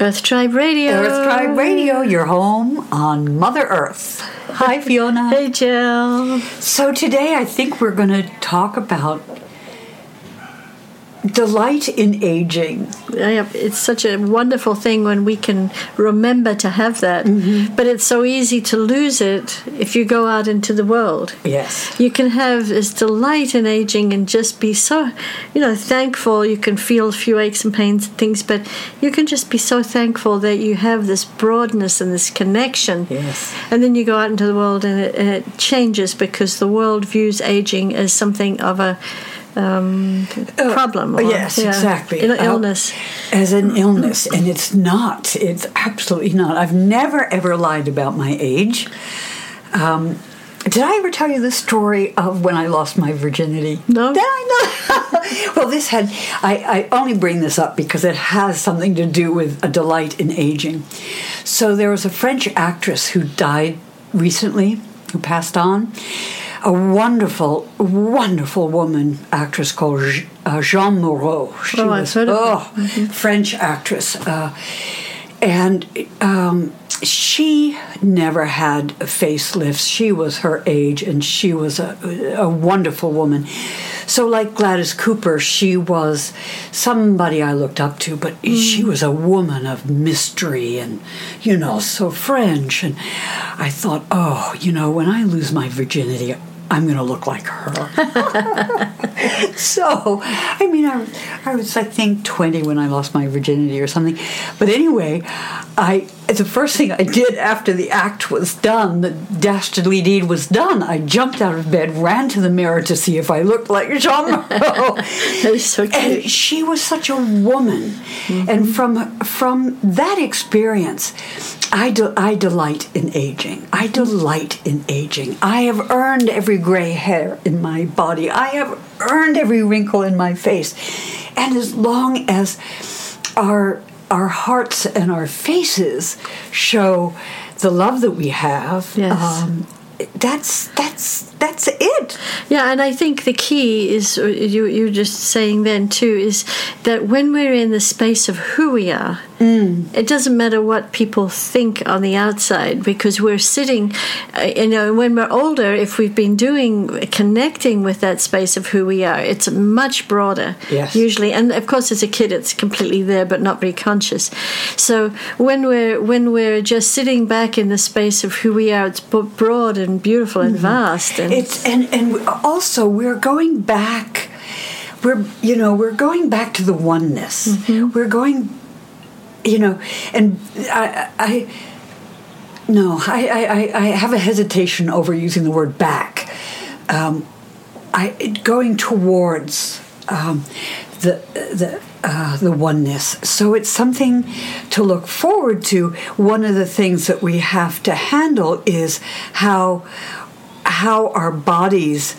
Earth Tribe Radio. Earth Tribe Radio, your home on Mother Earth. Hi, Fiona. Hey, Jill. So, today I think we're going to talk about delight in aging. It's such a wonderful thing when we can remember to have that. Mm-hmm. But it's so easy to lose it if you go out into the world. Yes. You can have this delight in aging and just be so, you know, thankful. You can feel a few aches and pains and things, but you can just be so thankful that you have this broadness and this connection. Yes. And then you go out into the world and it, and it changes because the world views aging as something of a um, problem. or- yes, yeah, exactly. An Uh, illness. As an illness, and it's not. It's absolutely not. I've never ever lied about my age. Um, did I ever tell you the story of when I lost my virginity? No. Did I know? well, this had. I, I only bring this up because it has something to do with a delight in aging. So there was a French actress who died recently, who passed on. A wonderful, wonderful woman actress called uh, Jeanne Moreau. She Oh, was heard of her. oh, French actress, uh, and um, she never had facelifts. She was her age, and she was a, a wonderful woman. So, like Gladys Cooper, she was somebody I looked up to, but she was a woman of mystery and, you know, so French. And I thought, oh, you know, when I lose my virginity, I'm going to look like her. so, I mean, I, I was, I think, 20 when I lost my virginity or something. But anyway, I the first thing I did after the act was done, the dastardly deed was done, I jumped out of bed, ran to the mirror to see if I looked like Jeanne Moreau. That is so And she was such a woman, and from from that experience, I de- I delight in aging. I delight in aging. I have earned every gray hair in my body. I have earned every wrinkle in my face, and as long as our our hearts and our faces show the love that we have, Yes. um, that's that's that's it. Yeah, and I think the key is uh, you you're just saying then too is that when we're in the space of who we are, it doesn't matter what people think on the outside because we're sitting. Uh, you know, when we're older, if we've been doing connecting with that space of who we are, it's much broader. Yes. Usually, and of course, as a kid, it's completely there, but not very conscious. So when we're when we're just sitting back in the space of who we are, it's broad and beautiful and vast. And It's and and also we're going back. We're you know we're going back to the oneness. We're going, you know, and I I. No, I, I, I- I have a hesitation over using the word back. Um, I going towards um, the the uh, the oneness. So it's something to look forward to. One of the things that we have to handle is how how our bodies,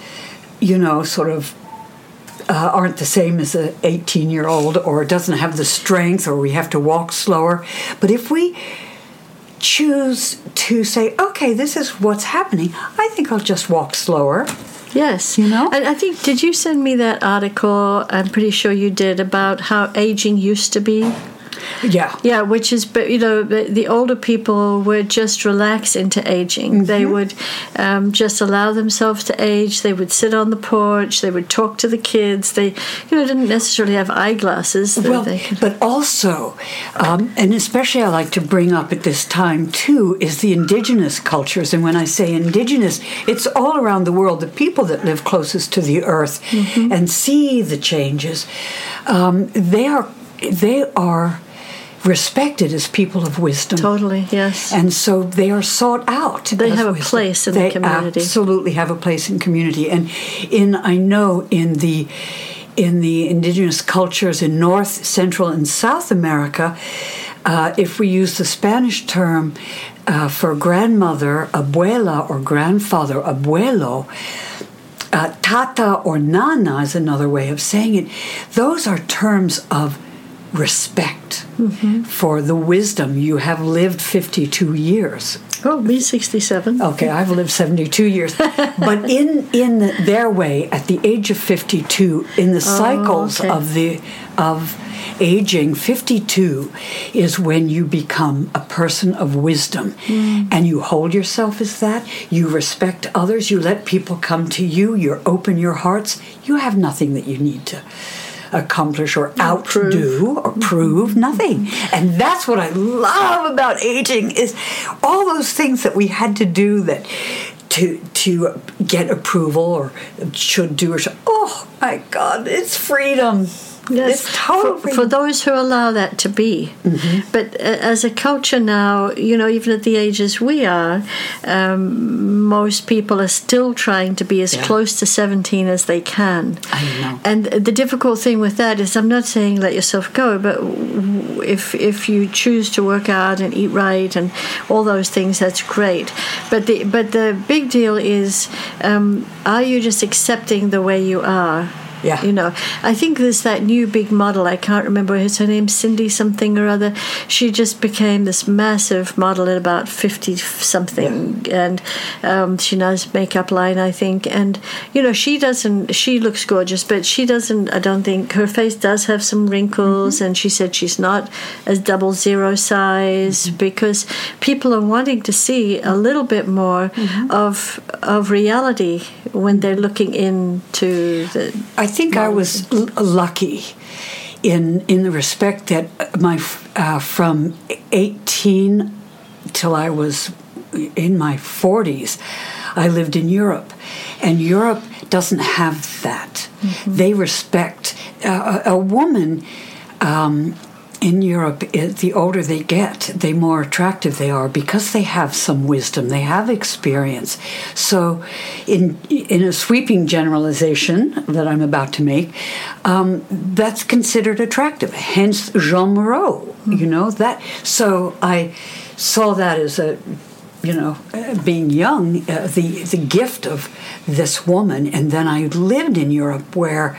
you know, sort of uh, aren't the same as a 18 year old or doesn't have the strength or we have to walk slower. But if we choose to say, okay, this is what's happening, I think I'll just walk slower. Yes, You know? and I think did you send me that article? I'm pretty sure you did about how aging used to be. Yeah. Yeah, which is, but you know, the, the older people would just relax into aging. They would um, just allow themselves to age. They would sit on the porch. They would talk to the kids. They, you know, didn't necessarily have eyeglasses. Well, but also, um, and especially I like to bring up at this time too, is the indigenous cultures. And when I say indigenous, it's all around the world. The people that live closest to the earth and see the changes, um, they are they are respected as people of wisdom. totally, yes. And so they are sought out. They have a place in the they community. Absolutely have a place in community. And in I know in the in the indigenous cultures in North, Central, and South America, uh, if we use the Spanish term uh, for grandmother, abuela, or grandfather, abuelo, uh, tata or nana is another way of saying it. Those are terms of respect mm-hmm. for the wisdom. You have lived 52 years. Oh, me 67. Okay, I've lived 72 years. but in in their way, at the age of 52, in the oh, cycles okay. of the of aging, 52 is when you become a person of wisdom mm. and you hold yourself as that. You respect others. You let people come to you. You open your hearts. You have nothing that you need to accomplish or outdo or prove mm-hmm. nothing. And that's what i love about aging is all those things that we had to do that to to get approval or should do or should, oh my god it's freedom Yes, it's total for, for those who allow that to be. But uh, as a culture now, you know, even at the ages we are, um, most people are still trying to be as Yeah. close to 17 as they can. I know. And the difficult thing with that is, I'm not saying let yourself go, but if if you choose to work out and eat right and all those things, that's great. But the but the big deal is, um, are you just accepting the way you are? Yeah. You know, I think there's that new big model. I can't remember her, her name, Cindy something or other. She just became this massive model at about 50 something. And um, she does makeup line, I think. And, you know, she doesn't, she looks gorgeous, but she doesn't, I don't think, her face does have some wrinkles. Mm-hmm. And she said she's not as double zero size mm-hmm. because people are wanting to see a little bit more mm-hmm. of, of reality when they're looking into the. I think I was l- lucky in in the respect that my uh, from 18 till I was in my 40s, I lived in Europe, and Europe doesn't have that. They respect uh, a, a woman. Um, in Europe, it, the older they get, the more attractive they are because they have some wisdom, they have experience. So, in in a sweeping generalization that I'm about to make, um, that's considered attractive. Hence, Jeanne Moreau. You know that. So I saw that as a you know, uh, being young, uh, the the gift of this woman, and then I lived in Europe where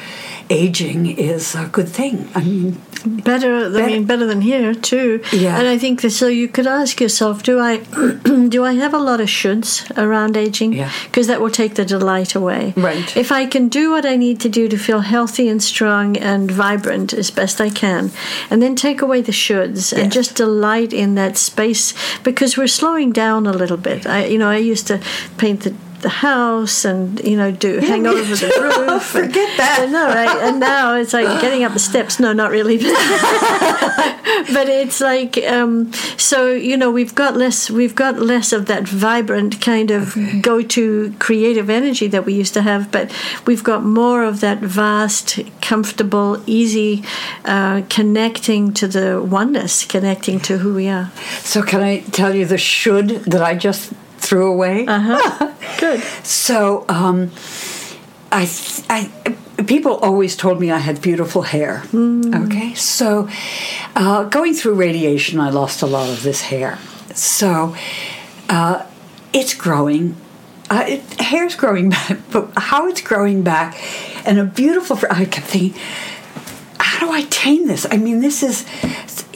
aging is a good thing. I mean, better, I mean, better than here too. Yeah. And I think that, so. You could ask yourself, do I, do I have a lot of shoulds around aging? Yeah. Because that will take the delight away. Right. If I can do what I need to do to feel healthy and strong and vibrant as best I can, and then take away the shoulds and just delight in that space, because we're slowing down a little bit. I, you know, I used to paint the. The house and you know do hang me over the too. roof. Forget and, that. I know, right? And now it's like getting up the steps. No, not really. but it's like um, so you know we've got less we've got less of that vibrant kind of go to creative energy that we used to have but we've got more of that vast comfortable easy uh, connecting to the oneness connecting to who we are so can I tell you the should that I just threw away? uh-huh good So, um, I, I, people always told me I had beautiful hair. Okay, so uh, going through radiation, I lost a lot of this hair. So, uh, it's growing. Uh, it, hair's growing back, but how it's growing back, and a beautiful. I kept thinking, how do I tame this? I mean, this is,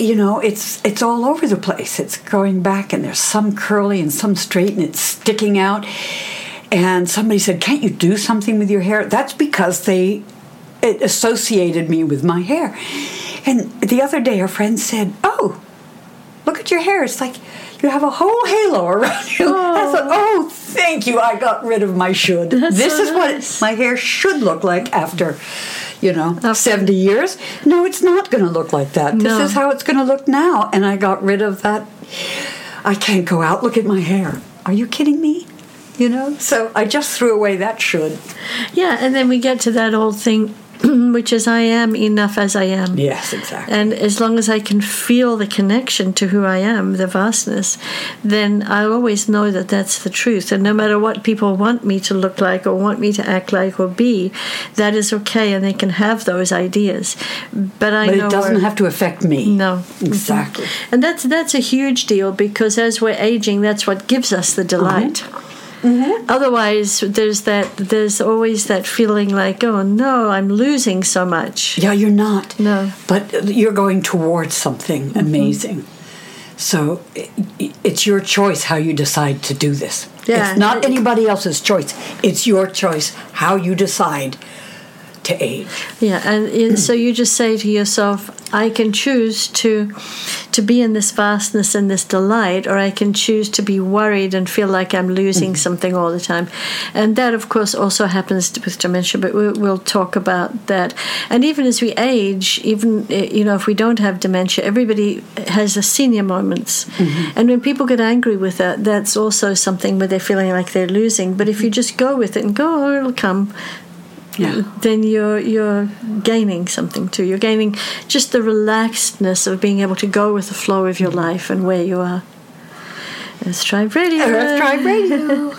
you know, it's it's all over the place. It's going back, and there's some curly and some straight, and it's sticking out. And somebody said, "Can't you do something with your hair?" That's because they it associated me with my hair. And the other day, a friend said, "Oh, look at your hair. It's like you have a whole halo around you." I thought, oh. "Oh, thank you. I got rid of my should. That's this so is what my hair should look like after." You know, After- 70 years. No, it's not going to look like that. No. This is how it's going to look now. And I got rid of that. I can't go out. Look at my hair. Are you kidding me? You know? So I just threw away that should. yeah and then we get to that old thing which is i am enough as i am Yes, exactly. And as long as I can feel the connection to who I am, the vastness, then I'll always know that that's the truth. And no matter what people want me to look like or want me to act like or be, that is okay, and they can have those ideas. But I But know it doesn't where- have to affect me. no Exactly. and that's that's a huge deal because as we're aging, that's what gives us the delight. Mm-hmm. Mm-hmm. Otherwise, there's that. There's always that feeling like, oh no, I'm losing so much. Yeah, you're not. No. But you're going towards something mm-hmm. amazing. So i- i- it's your choice how you decide to do this. Yeah. It's not anybody else's choice. It's your choice how you decide to age. Yeah, and and so you just say to yourself, I can choose to to be in this vastness and this delight, or I can choose to be worried and feel like I'm losing mm. something all the time. And that, of course, also happens with dementia, but we, we'll talk about that. And even as we age, even eh, you know, if we don't have dementia, everybody has a senior moments. Mm-hmm. And when people get angry with that, that's also something where they're feeling like they're losing. But if you mm-hmm. just go with it and go, oh, it'll come Yeah. then you're you're gaining something too. You're gaining just the relaxedness of being able to go with the flow of your life and where you are. Let's try radio. Earth Tribe Radio.